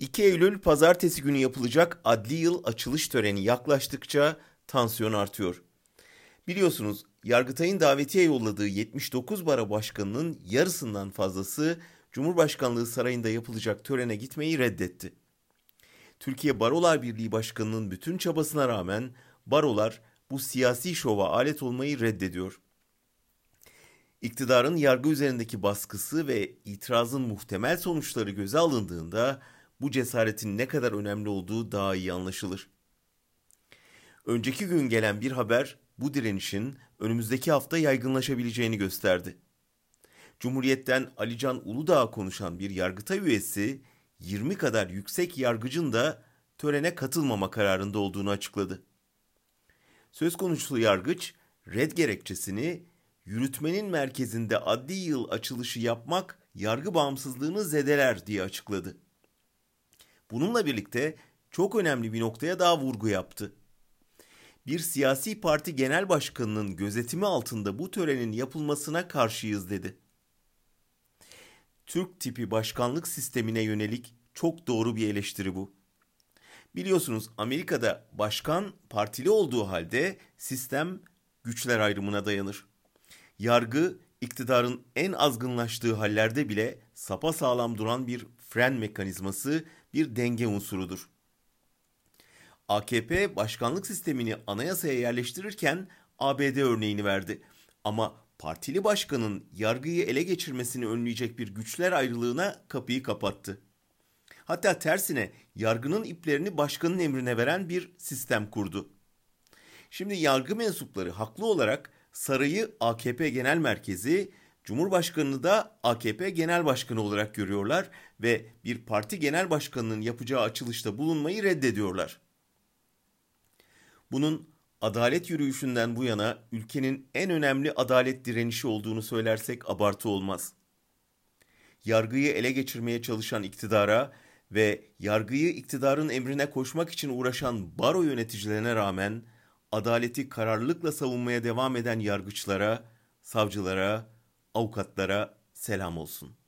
2 Eylül pazartesi günü yapılacak adli yıl açılış töreni yaklaştıkça tansiyon artıyor. Biliyorsunuz Yargıtay'ın davetiye yolladığı 79 bara başkanının yarısından fazlası Cumhurbaşkanlığı Sarayı'nda yapılacak törene gitmeyi reddetti. Türkiye Barolar Birliği Başkanı'nın bütün çabasına rağmen barolar bu siyasi şova alet olmayı reddediyor. İktidarın yargı üzerindeki baskısı ve itirazın muhtemel sonuçları göze alındığında bu cesaretin ne kadar önemli olduğu daha iyi anlaşılır. Önceki gün gelen bir haber bu direnişin önümüzdeki hafta yaygınlaşabileceğini gösterdi. Cumhuriyet'ten Alican Uludağ konuşan bir yargıtay üyesi 20 kadar yüksek yargıcın da törene katılmama kararında olduğunu açıkladı. Söz konusu yargıç red gerekçesini yürütmenin merkezinde adli yıl açılışı yapmak yargı bağımsızlığını zedeler diye açıkladı. Bununla birlikte çok önemli bir noktaya daha vurgu yaptı. Bir siyasi parti genel başkanının gözetimi altında bu törenin yapılmasına karşıyız dedi. Türk tipi başkanlık sistemine yönelik çok doğru bir eleştiri bu. Biliyorsunuz Amerika'da başkan partili olduğu halde sistem güçler ayrımına dayanır. Yargı iktidarın en azgınlaştığı hallerde bile sapa sağlam duran bir fren mekanizması, bir denge unsurudur. AKP başkanlık sistemini anayasaya yerleştirirken ABD örneğini verdi. Ama partili başkanın yargıyı ele geçirmesini önleyecek bir güçler ayrılığına kapıyı kapattı. Hatta tersine yargının iplerini başkanın emrine veren bir sistem kurdu. Şimdi yargı mensupları haklı olarak sarayı AKP Genel Merkezi, Cumhurbaşkanını da AKP Genel Başkanı olarak görüyorlar ve bir parti genel başkanının yapacağı açılışta bulunmayı reddediyorlar. Bunun adalet yürüyüşünden bu yana ülkenin en önemli adalet direnişi olduğunu söylersek abartı olmaz. Yargıyı ele geçirmeye çalışan iktidara ve yargıyı iktidarın emrine koşmak için uğraşan baro yöneticilerine rağmen adaleti kararlılıkla savunmaya devam eden yargıçlara, savcılara, avukatlara selam olsun.''